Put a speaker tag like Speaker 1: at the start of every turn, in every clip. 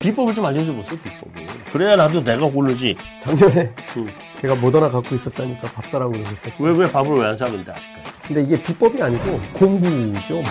Speaker 1: 비법을 좀 알려줘 보세요, 비법을. 그래야 나도 내가 고르지.
Speaker 2: 작년에
Speaker 1: 응.
Speaker 2: 제가 모더나 갖고 있었다니까 밥 사라고 그러셨었죠.
Speaker 1: 왜, 왜 밥을 왜 안 사는데, 아직까지.
Speaker 2: 근데 이게 비법이 아니고 공부죠, 뭐.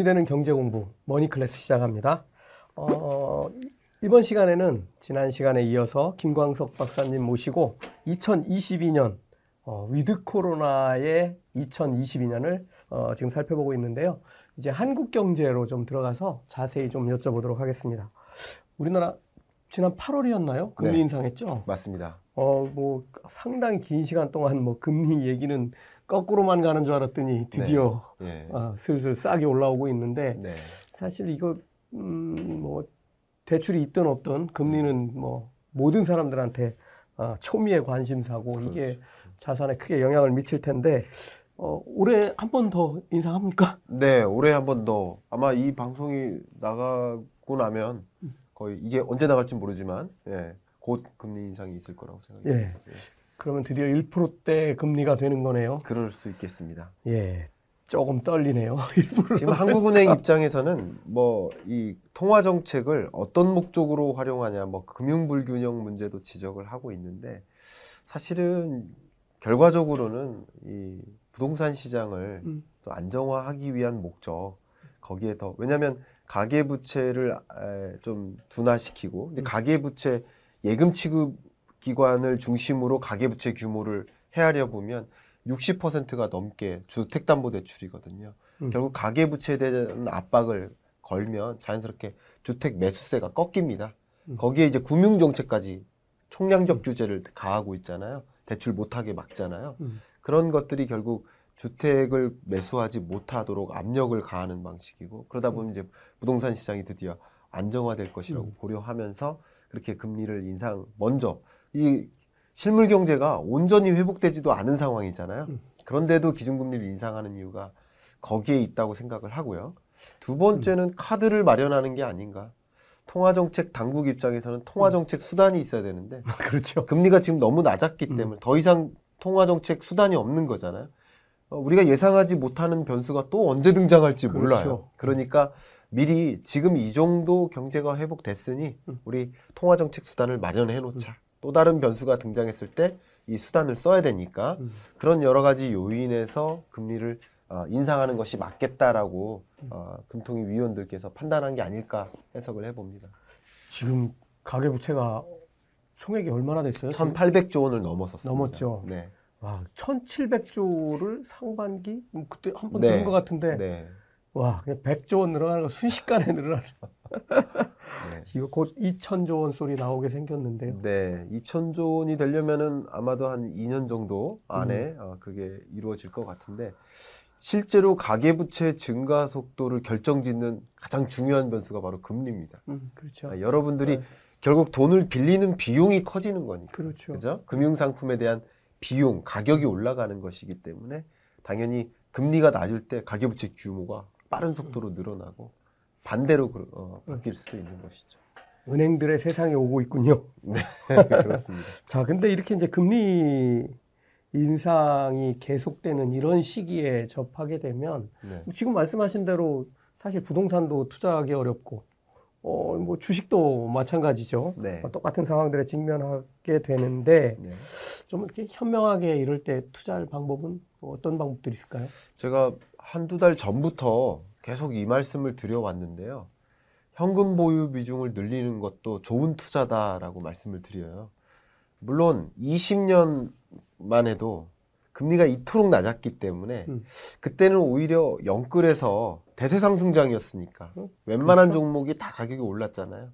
Speaker 2: 돈이 되는 경제 공부 머니 클래스 시작합니다. 어, 이번 시간에는 지난 시간에 이어서 김광석 박사님 모시고 2022년 어, 위드 코로나의 2022년을 어, 지금 살펴보고 있는데요. 이제 한국 경제로 좀 들어가서 자세히 좀 여쭤보도록 하겠습니다. 우리나라 지난 8월이었나요? 금리
Speaker 3: 네.
Speaker 2: 인상했죠.
Speaker 3: 맞습니다.
Speaker 2: 어, 뭐 상당히 긴 시간 동안 뭐 금리 얘기는 거꾸로만 가는 줄 알았더니 드디어
Speaker 3: 예.
Speaker 2: 아, 슬슬 싹이 올라오고 있는데
Speaker 3: 네.
Speaker 2: 사실 이거 음, 뭐 대출이 있든 없든 금리는 뭐 모든 사람들한테 아, 초미의 관심사고 이게
Speaker 3: 그렇죠.
Speaker 2: 자산에 크게 영향을 미칠 텐데 어, 올해 한 번 더 인상합니까?
Speaker 3: 네, 올해 한 번 더 아마 이 방송이 나가고 나면 거의 이게 언제 나갈지 모르지만 예, 곧 금리 인상이 있을 거라고 생각합니다.
Speaker 2: 예. 그러면 드디어 1%대 금리가 되는 거네요.
Speaker 3: 그럴 수 있겠습니다.
Speaker 2: 예. 조금 떨리네요.
Speaker 3: 지금 한국은행 입장에서는 뭐 이 통화 정책을 어떤 목적으로 활용하냐, 뭐 금융 불균형 문제도 지적을 하고 있는데 사실은 결과적으로는 이 부동산 시장을
Speaker 2: 음.
Speaker 3: 또 안정화하기 위한 목적 거기에 더 왜냐하면 가계 부채를 에, 좀 둔화시키고 근데
Speaker 2: 음.
Speaker 3: 가계 부채 예금 취급 기관을 중심으로 가계 부채 규모를 헤아려 보면 60%가 넘게 주택담보대출이거든요.
Speaker 2: 음.
Speaker 3: 결국 가계 부채에 대한 압박을 걸면 자연스럽게 주택 매수세가 꺾입니다.
Speaker 2: 음.
Speaker 3: 거기에 이제 금융 정책까지 총량적 규제를 가하고 있잖아요. 대출 못하게 막잖아요.
Speaker 2: 음.
Speaker 3: 그런 것들이 결국 주택을 매수하지 못하도록 압력을 가하는 방식이고 그러다 보면 이제 부동산 시장이 드디어 안정화될 것이라고
Speaker 2: 음.
Speaker 3: 고려하면서 그렇게 금리를 인상 먼저 이 실물 경제가 온전히 회복되지도 않은 상황이잖아요.
Speaker 2: 음.
Speaker 3: 그런데도 기준금리를 인상하는 이유가 거기에 있다고 생각을 하고요. 두
Speaker 2: 음.
Speaker 3: 번째는 카드를 마련하는 게 아닌가. 통화정책 당국 입장에서는 통화정책 수단이 있어야 되는데
Speaker 2: 그렇죠.
Speaker 3: 금리가 지금 너무 낮았기
Speaker 2: 음.
Speaker 3: 때문에 더 이상 통화정책 수단이 없는 거잖아요. 어, 우리가 예상하지 못하는 변수가 또 언제 등장할지
Speaker 2: 그렇죠.
Speaker 3: 몰라요. 그러니까 미리 지금 이 정도 경제가 회복됐으니
Speaker 2: 음.
Speaker 3: 우리 통화정책 수단을 마련해 놓자. 또 다른 변수가 등장했을 때 이 수단을 써야 되니까
Speaker 2: 음.
Speaker 3: 그런 여러 가지 요인에서 금리를 어, 인상하는 것이 맞겠다라고 어, 금통위 위원들께서 판단한 게 아닐까 해석을 해봅니다.
Speaker 2: 지금 가계부채가 총액이 얼마나 됐어요? 지금?
Speaker 3: 1,800조 원을 넘었었습니다.
Speaker 2: 넘었죠.
Speaker 3: 네.
Speaker 2: 와, 1,700조를 상반기 음, 그때 한번
Speaker 3: 네.
Speaker 2: 들은 것 같은데
Speaker 3: 네.
Speaker 2: 와, 그냥 100조 원 늘어나는 거 순식간에 늘어나는.
Speaker 3: 네.
Speaker 2: 이거 곧 2,000조 원 소리 나오게 생겼는데요.
Speaker 3: 네, 2천조 원이 되려면은 아마도 한 2년 정도 안에
Speaker 2: 음.
Speaker 3: 어, 그게 이루어질 것 같은데 실제로 가계부채 증가 속도를 결정짓는 가장 중요한 변수가 바로 금리입니다.
Speaker 2: 음, 그렇죠.
Speaker 3: 아, 여러분들이
Speaker 2: 네.
Speaker 3: 결국 돈을 빌리는 비용이 커지는 거니까.
Speaker 2: 그렇죠.
Speaker 3: 그죠? 금융 상품에 대한 비용, 가격이 올라가는 것이기 때문에 당연히 금리가 낮을 때 가계부채 규모가 빠른 속도로 늘어나고 반대로 그- 어, 바뀔 수도 있는 것이죠.
Speaker 2: 은행들의 세상에 오고 있군요.
Speaker 3: 네, 그렇습니다.
Speaker 2: 자, 근데 이렇게 이제 금리 인상이 계속되는 이런 시기에 접하게 되면
Speaker 3: 네.
Speaker 2: 지금 말씀하신 대로 사실 부동산도 투자하기 어렵고 어, 뭐 주식도 마찬가지죠.
Speaker 3: 네.
Speaker 2: 어, 똑같은 상황들에 직면하게 되는데
Speaker 3: 네.
Speaker 2: 좀 이렇게 현명하게 이럴 때 투자할 방법은 뭐 어떤 방법들이 있을까요?
Speaker 3: 제가 한두 달 전부터 계속 이 말씀을 드려왔는데요. 현금 보유 비중을 늘리는 것도 좋은 투자다라고 말씀을 드려요. 물론 20년만 해도 금리가 이토록 낮았기 때문에
Speaker 2: 음.
Speaker 3: 그때는 오히려 영끌에서 대세상승장이었으니까
Speaker 2: 음,
Speaker 3: 웬만한
Speaker 2: 그렇죠.
Speaker 3: 종목이 다 가격이 올랐잖아요.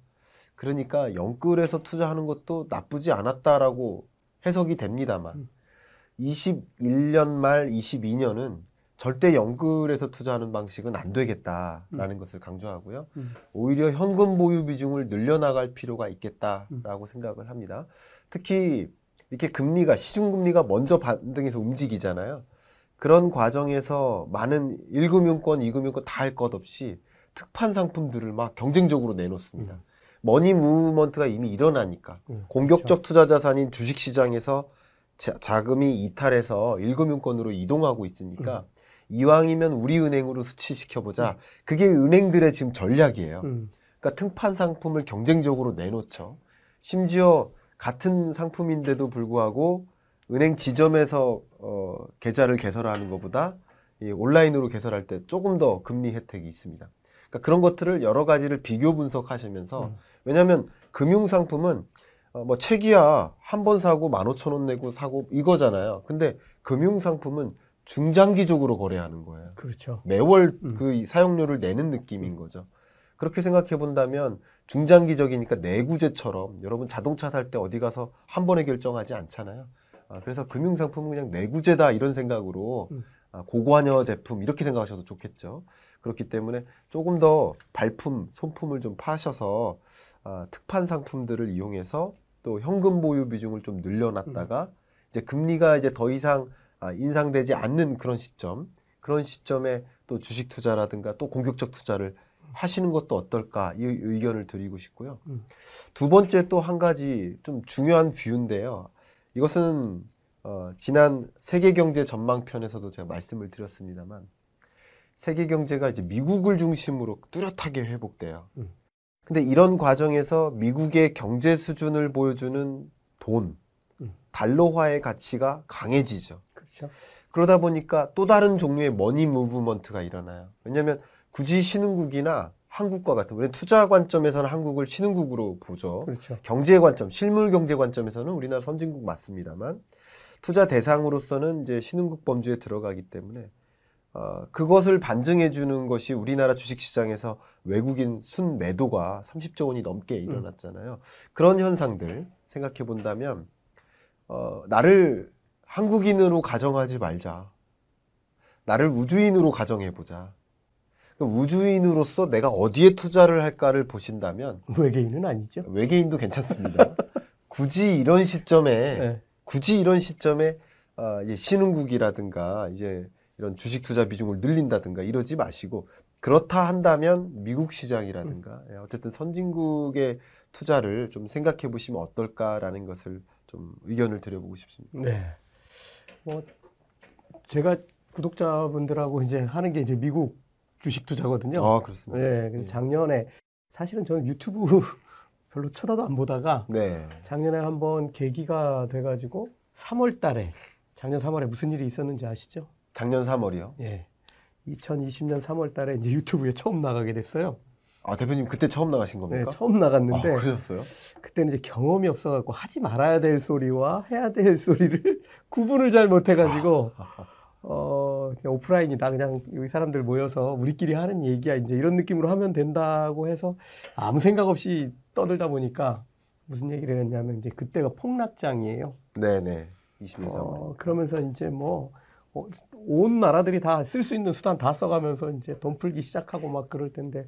Speaker 3: 그러니까 영끌에서 투자하는 것도 나쁘지 않았다라고 해석이 됩니다만
Speaker 2: 음.
Speaker 3: 21년 말 22년은 절대 연끌에서 투자하는 방식은 안 되겠다라는 것을 강조하고요.
Speaker 2: 음.
Speaker 3: 오히려 현금 보유 비중을 늘려나갈 필요가 있겠다라고 생각을 합니다. 특히 이렇게 금리가 시중 금리가 먼저 반등해서 움직이잖아요. 그런 과정에서 많은 1금융권, 2금융권 다 할 것 없이 특판 상품들을 막 경쟁적으로 내놓습니다.
Speaker 2: 음.
Speaker 3: 머니 무브먼트가 이미 일어나니까
Speaker 2: 음,
Speaker 3: 공격적 투자 자산인 주식 시장에서 자, 자금이 이탈해서 1금융권으로 이동하고 있으니까 이왕이면 우리 은행으로 수치시켜 보자. 그게 은행들의 지금 전략이에요.
Speaker 2: 음.
Speaker 3: 그러니까 등판 상품을 경쟁적으로 내놓죠. 심지어 같은 상품인데도 불구하고 은행 지점에서 어, 계좌를 개설하는 것보다 이 온라인으로 개설할 때 조금 더 금리 혜택이 있습니다. 그러니까 그런 것들을 여러 가지를 비교 분석하시면서
Speaker 2: 음.
Speaker 3: 왜냐하면 금융 상품은 어, 뭐 책이야 한 번 사고 만 오천 원 내고 사고 이거잖아요. 근데 금융 상품은 중장기적으로 거래하는 거예요.
Speaker 2: 그렇죠.
Speaker 3: 매월
Speaker 2: 음.
Speaker 3: 그 사용료를 내는 느낌인 거죠. 그렇게 생각해 본다면 중장기적이니까 내구재처럼 여러분 자동차 살 때 어디 가서 한 번에 결정하지 않잖아요. 아, 그래서 금융상품은 그냥 내구재다 이런 생각으로
Speaker 2: 음.
Speaker 3: 아, 고관여 제품 이렇게 생각하셔도 좋겠죠. 그렇기 때문에 조금 더 발품, 손품을 좀 파셔서 아, 특판 상품들을 이용해서 또 현금 보유 비중을 좀 늘려놨다가 이제 금리가 이제 더 이상 아, 인상되지 않는 그런 시점, 그런 시점에 또 주식 투자라든가 또 공격적 투자를 하시는 것도 어떨까 이 의견을 드리고 싶고요.
Speaker 2: 음.
Speaker 3: 두 번째 또 한 가지 좀 중요한 view인데요. 이것은 어, 지난 세계 경제 전망 편에서도 제가 말씀을 드렸습니다만 세계 경제가 이제 미국을 중심으로 뚜렷하게 회복돼요.
Speaker 2: 음.
Speaker 3: 근데 이런 과정에서 미국의 경제 수준을 보여주는 돈,
Speaker 2: 음.
Speaker 3: 달러화의 가치가 강해지죠.
Speaker 2: 그렇죠.
Speaker 3: 그러다 보니까 또 다른 종류의 money movement가 일어나요. 왜냐하면 굳이 신흥국이나 한국과 같은 우리는 투자 관점에서는 한국을 신흥국으로 보죠.
Speaker 2: 그렇죠.
Speaker 3: 경제 관점, 실물 경제 관점에서는 우리나라 선진국 맞습니다만 투자 대상으로서는 이제 신흥국 범주에 들어가기 때문에 어, 그것을 반증해 주는 것이 우리나라 주식 시장에서 외국인 순 매도가 30조 원이 넘게 일어났잖아요. 그런 현상들 생각해 본다면 어, 나를 한국인으로 가정하지 말자. 나를 우주인으로 가정해 보자. 그 우주인으로서 내가 어디에 투자를 할까를 보신다면
Speaker 2: 외계인은 아니죠.
Speaker 3: 외계인도 괜찮습니다. 굳이 이런 시점에
Speaker 2: 네.
Speaker 3: 굳이 이런 시점에 아, 이제 신흥국이라든가 이제 이런 주식 투자 비중을 늘린다든가 이러지 마시고 그렇다 한다면 미국 시장이라든가 예, 어쨌든 선진국의 투자를 좀 생각해 보시면 어떨까라는 것을 좀 의견을 드려보고 싶습니다.
Speaker 2: 네. 뭐 제가 구독자분들하고 이제 하는 게 이제 미국 주식 투자거든요.
Speaker 3: 아 그렇습니다.
Speaker 2: 네. 그래서 작년에 사실은 저는 유튜브 별로 쳐다도 안 보다가
Speaker 3: 네.
Speaker 2: 작년에 한번 계기가 돼가지고 3월 달에 작년 3월에 무슨 일이 있었는지 아시죠?
Speaker 3: 작년 3월이요.
Speaker 2: 예. 2020년 3월 달에 이제 유튜브에 처음 나가게 됐어요.
Speaker 3: 아 대표님 그때 처음 나가신
Speaker 2: 네,
Speaker 3: 겁니까?
Speaker 2: 처음 나갔는데
Speaker 3: 아, 그러셨어요?
Speaker 2: 그때는 이제 경험이 없어갖고 하지 말아야 될 소리와 해야 될 소리를 구분을 잘 못해가지고 어 그냥 오프라인이다 그냥 여기 사람들 모여서 우리끼리 하는 얘기야 이제 이런 느낌으로 하면 된다고 해서 아무 생각 없이 떠들다 보니까 무슨 얘기를 했냐면 이제 그때가 폭락장이에요.
Speaker 3: 네네. 21, 3월.
Speaker 2: 어, 그러면서 이제 뭐, 어, 온 나라들이 다 쓸 수 있는 수단 다 써가면서 이제 돈 풀기 시작하고 막 그럴 텐데,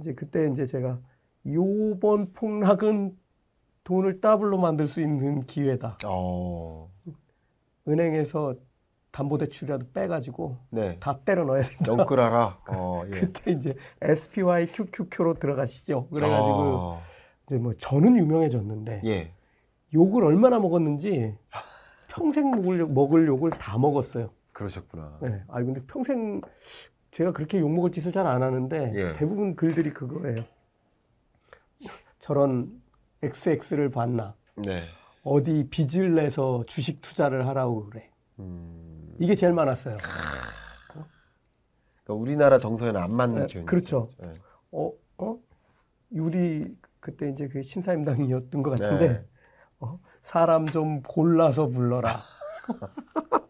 Speaker 2: 이제 그때 이제 제가 요번 폭락은 돈을 더블로 만들 수 있는 기회다.
Speaker 3: 어.
Speaker 2: 은행에서 담보대출이라도 빼가지고
Speaker 3: 네.
Speaker 2: 다 때려 넣어야 된다.
Speaker 3: 영끌하라. 어, 예.
Speaker 2: 그때 이제 SPY QQQ로 들어가시죠. 그래가지고
Speaker 3: 아,
Speaker 2: 이제 뭐 저는 유명해졌는데
Speaker 3: 예.
Speaker 2: 욕을 얼마나 먹었는지 평생 먹을, 욕- 먹을 욕을 다 먹었어요.
Speaker 3: 그러셨구나.
Speaker 2: 네. 아 근데 평생 제가 그렇게 욕 먹을 짓을 잘 안 하는데
Speaker 3: 예.
Speaker 2: 대부분 글들이 그거예요. 저런 XX를 봤나?
Speaker 3: 네.
Speaker 2: 어디 빚을 내서 주식 투자를 하라고 그래.
Speaker 3: 음,
Speaker 2: 이게 제일 많았어요.
Speaker 3: 그러니까 우리나라 정서에는 안 맞는
Speaker 2: 네,
Speaker 3: 표현.
Speaker 2: 그렇죠. 어, 어? 유리 그때 이제 그 신사임당이었던 것 같은데
Speaker 3: 네.
Speaker 2: 어? 사람 좀 골라서 불러라.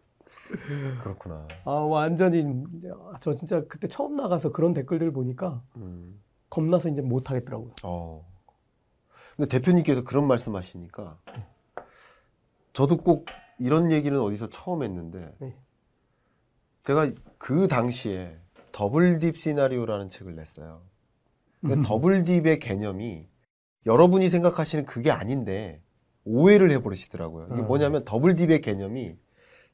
Speaker 3: 그렇구나.
Speaker 2: 아 완전히 아, 저 진짜 그때 처음 나가서 그런 댓글들 보니까
Speaker 3: 음,
Speaker 2: 겁나서 이제 못 하겠더라고요.
Speaker 3: 어. 근데 대표님께서 그런 말씀하시니까 저도 꼭 이런 얘기는 어디서 처음 했는데
Speaker 2: 네.
Speaker 3: 제가 그 당시에 더블딥 시나리오라는 책을 냈어요.
Speaker 2: 음.
Speaker 3: 더블딥의 개념이 여러분이 생각하시는 그게 아닌데 오해를 해버리시더라고요. 이게
Speaker 2: 어.
Speaker 3: 뭐냐면 더블딥의 개념이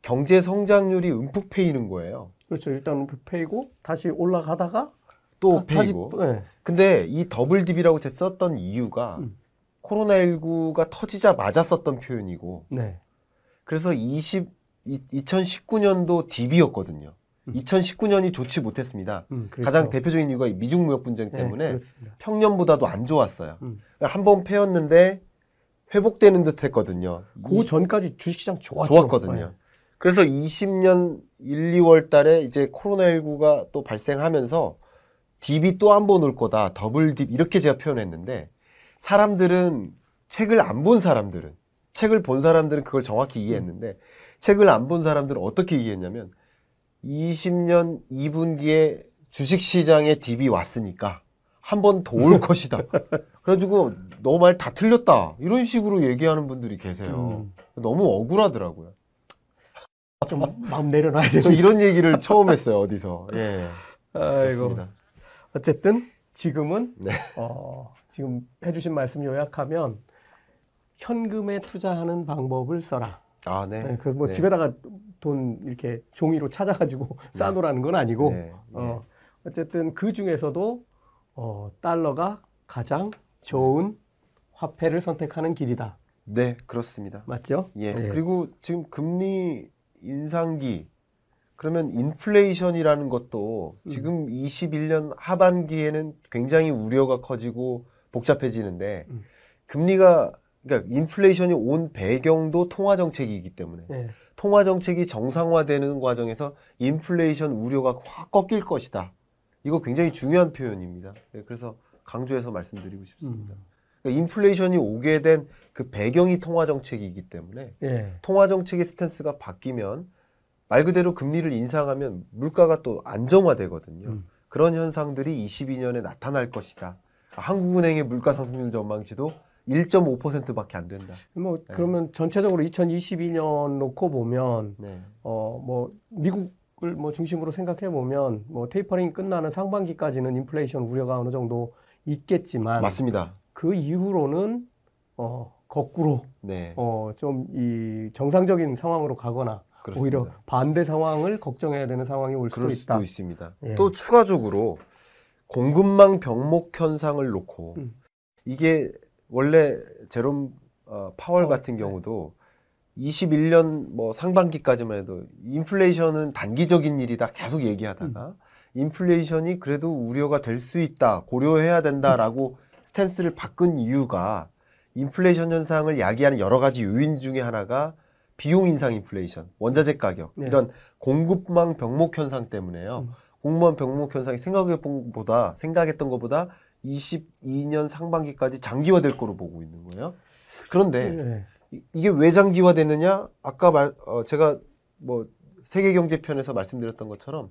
Speaker 3: 경제 성장률이 움푹 패이는 거예요.
Speaker 2: 그렇죠. 일단 패이고 다시 올라가다가
Speaker 3: 또
Speaker 2: 다- 다시-
Speaker 3: 패이고.
Speaker 2: 네.
Speaker 3: 근데 이 더블 딥이라고 제가 썼던 이유가
Speaker 2: 음.
Speaker 3: 코로나19가 터지자마자 썼던 표현이고
Speaker 2: 네.
Speaker 3: 그래서 20, 2019년도 딥이었거든요.
Speaker 2: 음.
Speaker 3: 2019년이 좋지 못했습니다.
Speaker 2: 음, 그렇죠.
Speaker 3: 가장 대표적인 이유가 이 미중 무역 분쟁
Speaker 2: 네,
Speaker 3: 때문에
Speaker 2: 그렇습니다.
Speaker 3: 평년보다도 안 좋았어요.
Speaker 2: 음.
Speaker 3: 한번 패였는데 회복되는 듯 했거든요.
Speaker 2: 그 전까지 주식시장 좋았죠.
Speaker 3: 좋았거든요.
Speaker 2: 네.
Speaker 3: 그래서 20년 1, 2월 달에 이제 코로나19가 또 발생하면서 dip이 또 한 번 올 거다. 더블 딥 이렇게 제가 표현했는데 사람들은 책을 안 본 사람들은 책을 본 사람들은 그걸 정확히 이해했는데 책을 안 본 사람들은 어떻게 이해했냐면 20년 2분기에 주식 시장에 dip이 왔으니까 한 번 더 올 것이다. 그래가지고 너 말 다 틀렸다. 이런 식으로 얘기하는 분들이 계세요.
Speaker 2: 음.
Speaker 3: 너무 억울하더라고요.
Speaker 2: 좀 마음 내려놔야 돼요.
Speaker 3: 저 이런 얘기를 처음 했어요 어디서 예
Speaker 2: 아이고. 어쨌든 지금은
Speaker 3: 네.
Speaker 2: 어, 지금 해주신 말씀 요약하면 현금에 투자하는 방법을 써라.
Speaker 3: 아 네
Speaker 2: 네, 그뭐
Speaker 3: 네.
Speaker 2: 집에다가 돈 이렇게 종이로 찾아가지고 쌓아놓으라는 건 아니고
Speaker 3: 네, 네.
Speaker 2: 어, 어쨌든 그 중에서도 어, 달러가 가장 좋은 화폐를 선택하는 길이다.
Speaker 3: 네 그렇습니다
Speaker 2: 맞죠?
Speaker 3: 예
Speaker 2: 예.
Speaker 3: 그리고 지금 금리 인상기 그러면 인플레이션이라는 것도
Speaker 2: 음.
Speaker 3: 지금 21년 하반기에는 굉장히 우려가 커지고 복잡해지는데
Speaker 2: 음.
Speaker 3: 금리가 그러니까 인플레이션이 온 배경도 통화 정책이기 때문에
Speaker 2: 예.
Speaker 3: 통화 정책이 정상화되는 과정에서 인플레이션 우려가 확 꺾일 것이다. 이거 굉장히 중요한 표현입니다. 예, 그래서 강조해서 말씀드리고 싶습니다.
Speaker 2: 음.
Speaker 3: 그러니까 인플레이션이 오게 된 그 배경이 통화 정책이기 때문에
Speaker 2: 예.
Speaker 3: 통화 정책의 스탠스가 바뀌면 말 그대로 금리를 인상하면 물가가 또 안정화되거든요.
Speaker 2: 음.
Speaker 3: 그런 현상들이 22년에 나타날 것이다. 한국은행의 물가 상승률 전망치도 1.5%밖에 안 된다.
Speaker 2: 뭐
Speaker 3: 네.
Speaker 2: 그러면 전체적으로 2022년 놓고 보면
Speaker 3: 네.
Speaker 2: 어뭐 미국을 뭐 중심으로 생각해 보면 뭐 테이퍼링 끝나는 상반기까지는 인플레이션 우려가 어느 정도 있겠지만
Speaker 3: 맞습니다.
Speaker 2: 그 이후로는 어 거꾸로
Speaker 3: 네.
Speaker 2: 어 좀 이 정상적인 상황으로 가거나
Speaker 3: 그렇습니다.
Speaker 2: 오히려 반대 상황을 걱정해야 되는 상황이 올 수도 있다.
Speaker 3: 있습니다.
Speaker 2: 예.
Speaker 3: 또 추가적으로 공급망 병목 현상을 놓고
Speaker 2: 음.
Speaker 3: 이게 원래 제롬 어, 파월
Speaker 2: 어,
Speaker 3: 같은
Speaker 2: 네.
Speaker 3: 경우도 21년 뭐 상반기까지만 해도 인플레이션은 단기적인 일이다 계속 얘기하다가
Speaker 2: 음.
Speaker 3: 인플레이션이 그래도 우려가 될 수 있다 고려해야 된다라고 스탠스를 바꾼 이유가 인플레이션 현상을 야기하는 여러 가지 요인 중에 하나가 비용 인상 인플레이션, 원자재 가격
Speaker 2: 네.
Speaker 3: 이런 공급망 병목 현상 때문에요.
Speaker 2: 음.
Speaker 3: 공급망 병목 현상이 생각했던 것보다 생각했던 것보다 22년 상반기까지 장기화될 거로 보고 있는 거예요. 그런데
Speaker 2: 예.
Speaker 3: 이- 이게 왜 장기화됐느냐? 아까 말 어, 제가 뭐 세계 경제 편에서 말씀드렸던 것처럼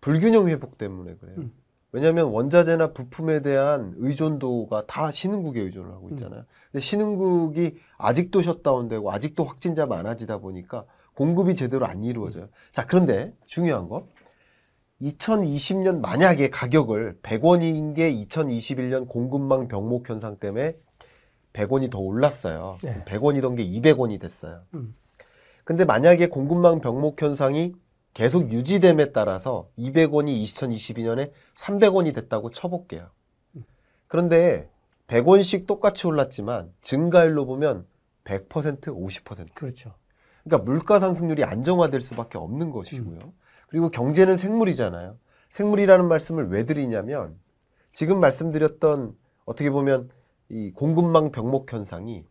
Speaker 3: 불균형 회복 때문에 그래요.
Speaker 2: 음.
Speaker 3: 왜냐하면 원자재나 부품에 대한 의존도가 다 신흥국에 의존을 하고 있잖아요. 근데 신흥국이 아직도 셧다운되고 아직도 확진자 많아지다 보니까 공급이 제대로 안 이루어져요. 자, 그런데 중요한 거 2020년 만약에 가격을 100원인 게 2021년 공급망 병목 현상 때문에 100원이 더 올랐어요.
Speaker 2: 네.
Speaker 3: 100원이던 게 200원이 됐어요.
Speaker 2: 음.
Speaker 3: 근데 만약에 공급망 병목 현상이 계속 유지됨에 따라서 200원이 2022년에 300원이 됐다고 쳐볼게요. 그런데 100원씩 똑같이 올랐지만 증가율로 보면 100% 50%.
Speaker 2: 그렇죠.
Speaker 3: 그러니까 물가 상승률이 안정화될 수밖에 없는 것이고요. 그리고 경제는 생물이잖아요. 생물이라는 말씀을 왜 드리냐면 지금 말씀드렸던 어떻게 보면 이 공급망 병목 현상이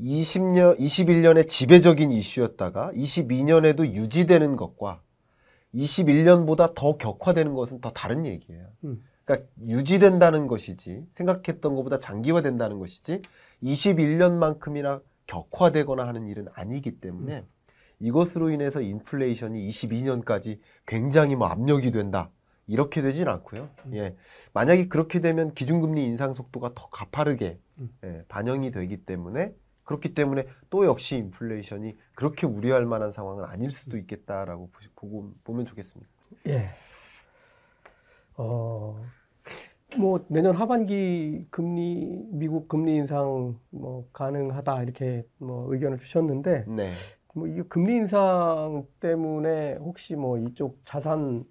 Speaker 3: 20년, 21년에 지배적인 이슈였다가 22년에도 유지되는 것과 21년보다 더 격화되는 것은 더 다른 얘기예요.
Speaker 2: 음.
Speaker 3: 그러니까 유지된다는 것이지 생각했던 것보다 장기화된다는 것이지 21년만큼이나 격화되거나 하는 일은 아니기 때문에 이것으로 인해서 인플레이션이 22년까지 굉장히 뭐 압력이 된다. 이렇게 되진 않고요. 예. 만약에 그렇게 되면 기준금리 인상 속도가 더 가파르게
Speaker 2: 음.
Speaker 3: 예, 반영이 되기 때문에 그렇기 때문에 또 역시 인플레이션이 그렇게 우려할 만한 상황은 아닐 수도 있겠다라고 보고 보면 좋겠습니다.
Speaker 2: 예. 어, 뭐 내년 하반기 금리 미국 금리 인상 뭐 가능하다 이렇게 뭐 의견을 주셨는데
Speaker 3: 네.
Speaker 2: 뭐이 금리 인상 때문에 혹시 뭐 이쪽 자산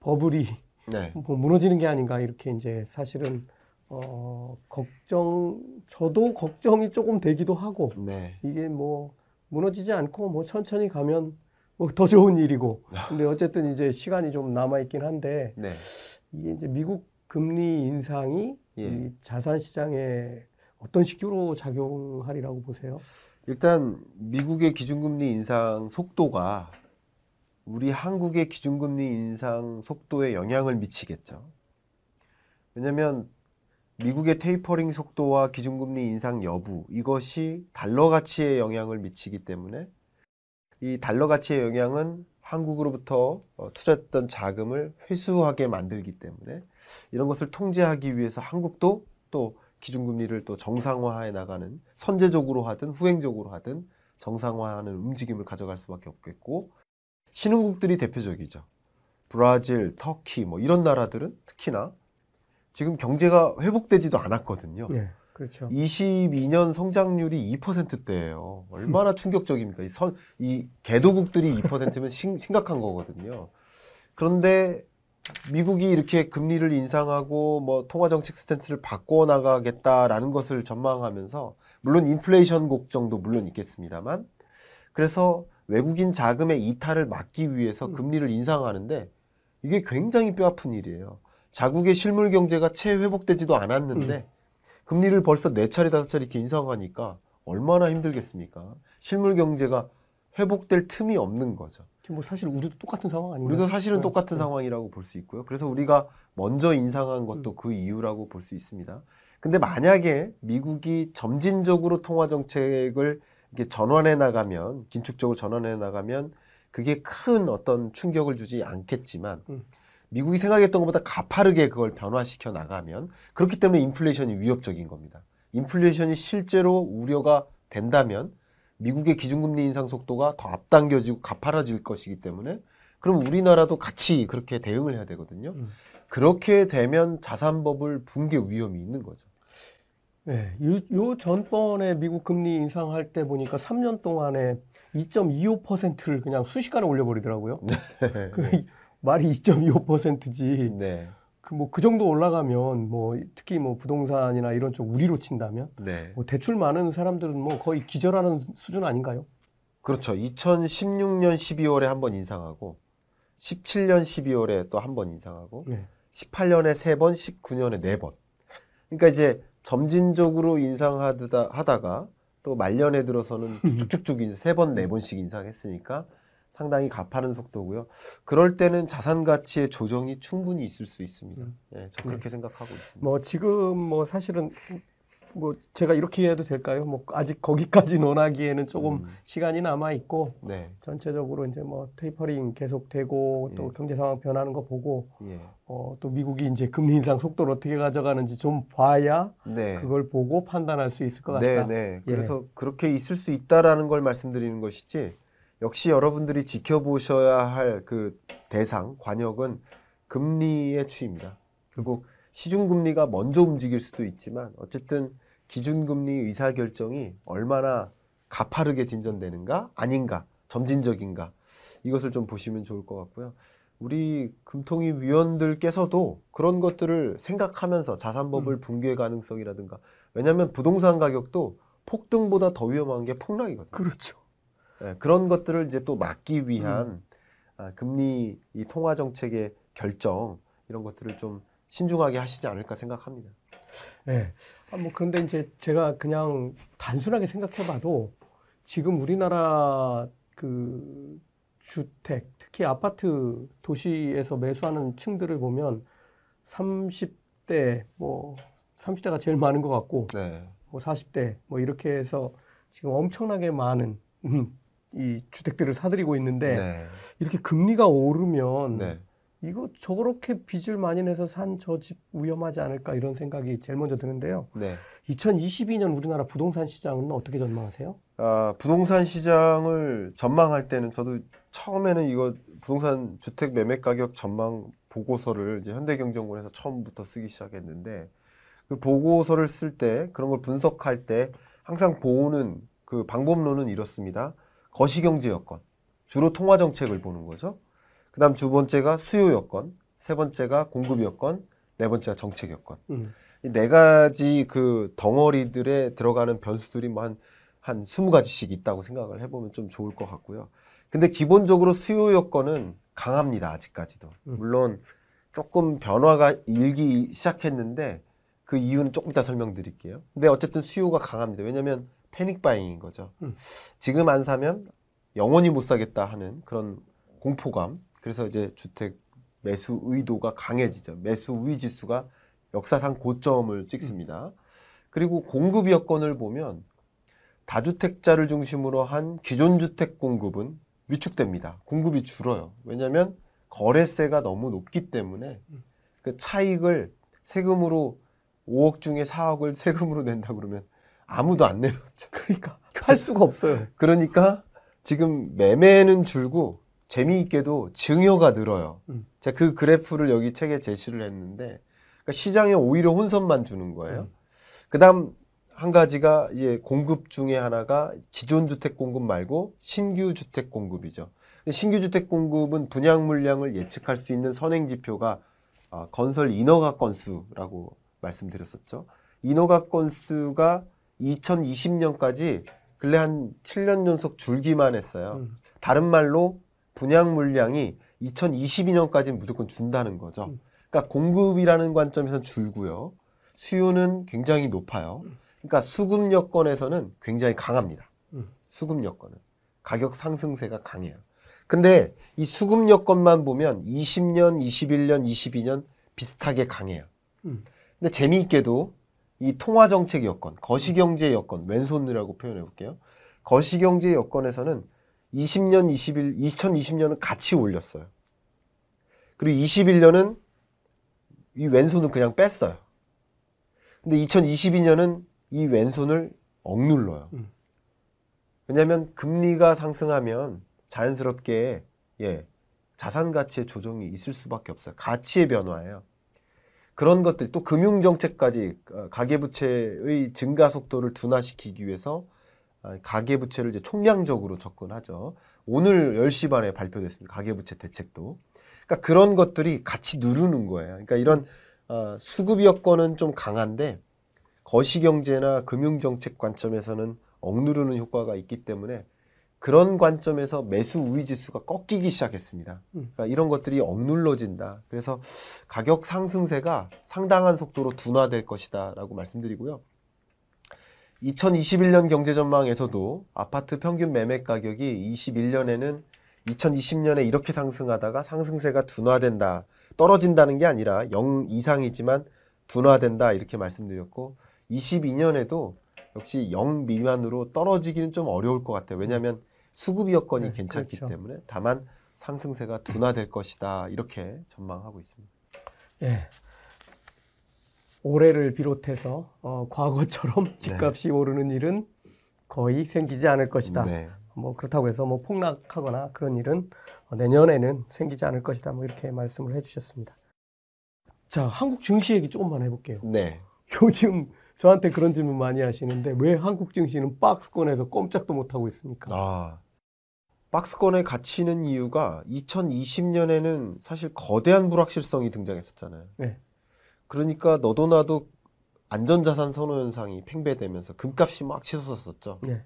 Speaker 2: 버블이
Speaker 3: 네.
Speaker 2: 뭐 무너지는 게 아닌가 이렇게 이제 사실은 어 걱정 저도 걱정이 조금 되기도 하고
Speaker 3: 네.
Speaker 2: 이게 뭐 무너지지 않고 뭐 천천히 가면 뭐 더 좋은 일이고 근데 어쨌든 이제 시간이 좀 남아 있긴 한데
Speaker 3: 네.
Speaker 2: 이게 이제 미국 금리 인상이
Speaker 3: 예.
Speaker 2: 이 자산 시장에 어떤 식으로 작용하리라고 보세요?
Speaker 3: 일단 미국의 기준금리 인상 속도가 우리 한국의 기준금리 인상 속도에 영향을 미치겠죠. 왜냐하면 미국의 테이퍼링 속도와 기준금리 인상 여부 이것이 달러 가치에 영향을 미치기 때문에 이 달러 가치의 영향은 한국으로부터 어, 투자했던 자금을 회수하게 만들기 때문에 이런 것을 통제하기 위해서 한국도 또 기준금리를 또 정상화해 나가는 선제적으로 하든 후행적으로 하든 정상화하는 움직임을 가져갈 수밖에 없겠고 신흥국들이 대표적이죠. 브라질, 터키 뭐 이런 나라들은 특히나 지금 경제가 회복되지도 않았거든요.
Speaker 2: 네, 그렇죠.
Speaker 3: 22년 성장률이 2%대예요. 얼마나 충격적입니까? 이, 선, 이 개도국들이 2%면 심, 심각한 거거든요. 그런데 미국이 이렇게 금리를 인상하고 뭐 통화 정책 스탠스를 바꿔 나가겠다라는 것을 전망하면서 물론 인플레이션 걱정도 물론 있겠습니다만 그래서 외국인 자금의 이탈을 막기 위해서 금리를 인상하는데 이게 굉장히 뼈아픈 일이에요. 자국의 실물 경제가 채 회복되지도 않았는데 금리를 벌써 네 차례 다섯 차례 이렇게 인상하니까 얼마나 힘들겠습니까? 실물 경제가 회복될 틈이 없는 거죠.
Speaker 2: 뭐 사실 우리도 똑같은 상황 아닌가요?
Speaker 3: 우리도 사실은
Speaker 2: 네.
Speaker 3: 똑같은
Speaker 2: 네.
Speaker 3: 상황이라고 볼 수 있고요. 그래서 우리가 먼저 인상한 것도 그 이유라고 볼 수 있습니다. 근데 만약에 미국이 점진적으로 통화 정책을 이렇게 전환해 나가면 긴축적으로 전환해 나가면 그게 큰 어떤 충격을 주지 않겠지만
Speaker 2: 음.
Speaker 3: 미국이 생각했던 것보다 가파르게 그걸 변화시켜 나가면 그렇기 때문에 인플레이션이 위협적인 겁니다. 인플레이션이 실제로 우려가 된다면 미국의 기준금리 인상 속도가 더 앞당겨지고 가파라질 것이기 때문에 그럼 우리나라도 같이 그렇게 대응을 해야 되거든요.
Speaker 2: 음. 그렇게
Speaker 3: 되면 자산버블 붕괴 위험이 있는 거죠.
Speaker 2: 네, 요, 요 전번에 미국 금리 인상할 때 보니까 3년 동안에 2.25%를 그냥 순식간에 올려버리더라고요. 그 말이 2.25%지.
Speaker 3: 네,
Speaker 2: 그 뭐 그 정도 올라가면 뭐 특히 뭐 부동산이나 이런 쪽 우리로 친다면
Speaker 3: 네,
Speaker 2: 뭐 대출 많은 사람들은 뭐 거의 기절하는 수준 아닌가요?
Speaker 3: 그렇죠. 2016년 12월에 한 번 인상하고 17년 12월에 또 한 번 인상하고
Speaker 2: 네.
Speaker 3: 18년에 세 번, 19년에 네 번. 그러니까 이제 점진적으로 인상하다 하다가 또 말년에 들어서는 쭉쭉쭉 세 번, 네 번씩 인상했으니까 상당히 가파른 속도고요. 그럴 때는 자산 가치의 조정이 충분히 있을 수 있습니다.
Speaker 2: 음.
Speaker 3: 예, 저 그렇게 생각하고 있습니다.
Speaker 2: 뭐 지금 뭐 사실은 뭐 제가 이렇게 해도 될까요? 뭐 아직 거기까지 논하기에는 조금
Speaker 3: 음.
Speaker 2: 시간이 남아 있고
Speaker 3: 네,
Speaker 2: 전체적으로 이제 뭐 테이퍼링 계속되고 또
Speaker 3: 예.
Speaker 2: 경제 상황 변하는 거 보고
Speaker 3: 예,
Speaker 2: 어, 또 미국이 이제 금리 인상 속도를 어떻게 가져가는지 좀 봐야
Speaker 3: 네.
Speaker 2: 그걸 보고 판단할 수 있을 것 같다.
Speaker 3: 네, 네.
Speaker 2: 예.
Speaker 3: 그래서 그렇게 있을 수 있다라는 걸 말씀드리는 것이지 역시 여러분들이 지켜보셔야 할 그 대상 관역은 금리의 추이입니다. 결국 시중 금리가 먼저 움직일 수도 있지만 어쨌든 기준 금리 의사 결정이 얼마나 가파르게 진전되는가 아닌가 점진적인가 이것을 좀 보시면 좋을 것 같고요. 우리 금통위 위원들께서도 그런 것들을 생각하면서 자산버블 붕괴 가능성이라든가 왜냐하면 부동산 가격도 폭등보다 더 위험한 게 폭락이거든요.
Speaker 2: 그렇죠.
Speaker 3: 예, 그런 것들을 이제 또 막기 위한 아, 금리 이 통화 정책의 결정 이런 것들을 좀 신중하게 하시지 않을까 생각합니다.
Speaker 2: 네. 아, 뭐 그런데 이제 제가 그냥 단순하게 생각해봐도 지금 우리나라 그 주택, 특히 아파트 도시에서 매수하는 층들을 보면 30대 뭐 30대가 제일 많은 것 같고
Speaker 3: 네,
Speaker 2: 뭐 40대 뭐 이렇게 해서 지금 엄청나게 많은 음, 이 주택들을 사들이고 있는데
Speaker 3: 네,
Speaker 2: 이렇게 금리가 오르면
Speaker 3: 네,
Speaker 2: 이거 저렇게 빚을 많이 내서 산 저 집 위험하지 않을까 이런 생각이 제일 먼저 드는데요.
Speaker 3: 네.
Speaker 2: 2022년 우리나라 부동산 시장은 어떻게 전망하세요?
Speaker 3: 아, 부동산 시장을 전망할 때는 저도 처음에는 이거 부동산 주택 매매 가격 전망 보고서를 이제 현대경제연구원에서 처음부터 쓰기 시작했는데 그 보고서를 쓸 때 그런 걸 분석할 때 항상 보는 그 방법론은 이렇습니다. 거시경제 여건, 주로 통화 정책을 보는 거죠. 그 다음 두 번째가 수요 여건, 세 번째가 공급 여건, 네 번째가 정책 여건.
Speaker 2: 음.
Speaker 3: 이네 가지 그 덩어리들에 들어가는 변수들이 뭐 한, 한 20가지씩 있다고 생각을 해보면 좀 좋을 것 같고요. 근데 기본적으로 수요 여건은 강합니다, 아직까지도.
Speaker 2: 음.
Speaker 3: 물론 조금 변화가 일기 시작했는데 그 이유는 조금 이따 설명드릴게요. 근데 어쨌든 수요가 강합니다. 왜냐면 패닉 바잉인 거죠.
Speaker 2: 음.
Speaker 3: 지금 안 사면 영원히 못 사겠다 하는 그런 공포감. 그래서 이제 주택 매수 의도가 강해지죠. 매수 우위 지수가 역사상 고점을 찍습니다. 그리고 공급 여건을 보면 다주택자를 중심으로 한 기존 주택 공급은 위축됩니다. 공급이 줄어요. 왜냐하면 거래세가 너무 높기 때문에 그 차익을 세금으로 5억 중에 4억을 세금으로 낸다 그러면 아무도 안 내요.
Speaker 2: 그러니까 살 수가 없어요.
Speaker 3: 그러니까 지금 매매는 줄고 재미있게도 증여가 늘어요.
Speaker 2: 음.
Speaker 3: 제가 그 그래프를 여기 책에 제시를 했는데 그러니까 시장에 오히려 혼선만 주는 거예요.
Speaker 2: 음.
Speaker 3: 그다음 한 가지가 이제 공급 중에 하나가 기존 주택 공급 말고 신규 주택 공급이죠. 신규 주택 공급은 분양 물량을 예측할 수 있는 선행 지표가 아, 건설 인허가 건수라고 말씀드렸었죠. 인허가 건수가 2020년까지 근래 한 7년 연속 줄기만 했어요.
Speaker 2: 음.
Speaker 3: 다른 말로 분양 물량이 2022년까지는 무조건 준다는 거죠.
Speaker 2: 음.
Speaker 3: 그러니까 공급이라는 관점에서는 줄고요. 수요는 굉장히 높아요. 그러니까 수급 여건에서는 굉장히 강합니다.
Speaker 2: 음.
Speaker 3: 수급 여건은 가격 상승세가 강해요. 근데 이 수급 여건만 보면 20년, 21년, 22년 비슷하게 강해요.
Speaker 2: 음.
Speaker 3: 근데 재미있게도 이 통화 정책 여건, 거시경제 여건, 왼손이라고 표현해 볼게요. 거시경제 여건에서는 20년, 21, 2020년은 같이 올렸어요. 그리고 21년은 이 왼손을 그냥 뺐어요. 근데 2022년은 이 왼손을 억눌러요.
Speaker 2: 음.
Speaker 3: 왜냐하면 금리가 상승하면 자연스럽게 예 자산 가치의 조정이 있을 수밖에 없어요. 가치의 변화예요. 그런 것들 또 금융 정책까지 어, 가계 부채의 증가 속도를 둔화시키기 위해서 아, 가계 부채를 이제 총량적으로 접근하죠. 오늘 10시 반에 발표됐습니다. 가계 부채 대책도. 그러니까 그런 것들이 같이 누르는 거예요. 그러니까 이런 어, 수급 여건은 좀 강한데 거시 경제나 금융 정책 관점에서는 억누르는 효과가 있기 때문에 그런 관점에서 매수 우위 지수가 꺾이기 시작했습니다.
Speaker 2: 음.
Speaker 3: 그러니까 이런 것들이 억눌러진다. 그래서 가격 상승세가 상당한 속도로 둔화될 것이다라고 말씀드리고요. 2021년 경제 전망에서도 아파트 평균 매매 가격이 21년에는 2020년에 이렇게 상승하다가 상승세가 둔화된다. 떨어진다는 게 아니라 0 이상이지만 둔화된다. 이렇게 말씀드렸고 22년에도 역시 0 미만으로 떨어지기는 좀 어려울 것 같아요. 왜냐하면 수급 여건이
Speaker 2: 네,
Speaker 3: 괜찮기
Speaker 2: 그렇죠.
Speaker 3: 때문에 다만 상승세가 둔화될 것이다. 이렇게 전망하고 있습니다.
Speaker 2: 예. 올해를 비롯해서 어, 과거처럼 집값이 오르는 일은 거의 생기지 않을 것이다.
Speaker 3: 네.
Speaker 2: 뭐 그렇다고 해서 뭐 폭락하거나 그런 일은 어, 내년에는 생기지 않을 것이다. 뭐 이렇게 말씀을 해주셨습니다. 자, 한국 증시 얘기 조금만 해볼게요.
Speaker 3: 네.
Speaker 2: 요즘 저한테 그런 질문 많이 하시는데 왜 한국 증시는 박스권에서 꼼짝도 못 하고 있습니까?
Speaker 3: 아, 박스권에 갇히는 이유가 2020년에는 사실 거대한 불확실성이 등장했었잖아요.
Speaker 2: 네.
Speaker 3: 그러니까 너도 나도 안전자산 선호 현상이 팽배되면서 금값이 막 치솟았었죠.
Speaker 2: 네.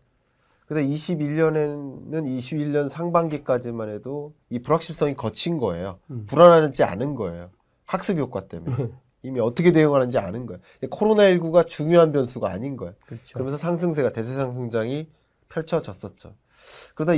Speaker 3: 근데 21년에는 21년 상반기까지만 해도 이 불확실성이 거친 거예요.
Speaker 2: 음.
Speaker 3: 불안하지 않은 거예요. 학습 효과 때문에. 이미 어떻게 대응하는지 아는 거예요. 코로나19가 중요한 변수가 아닌 거예요.
Speaker 2: 그렇죠.
Speaker 3: 그러면서 상승세가 대세 상승장이 펼쳐졌었죠. 그러다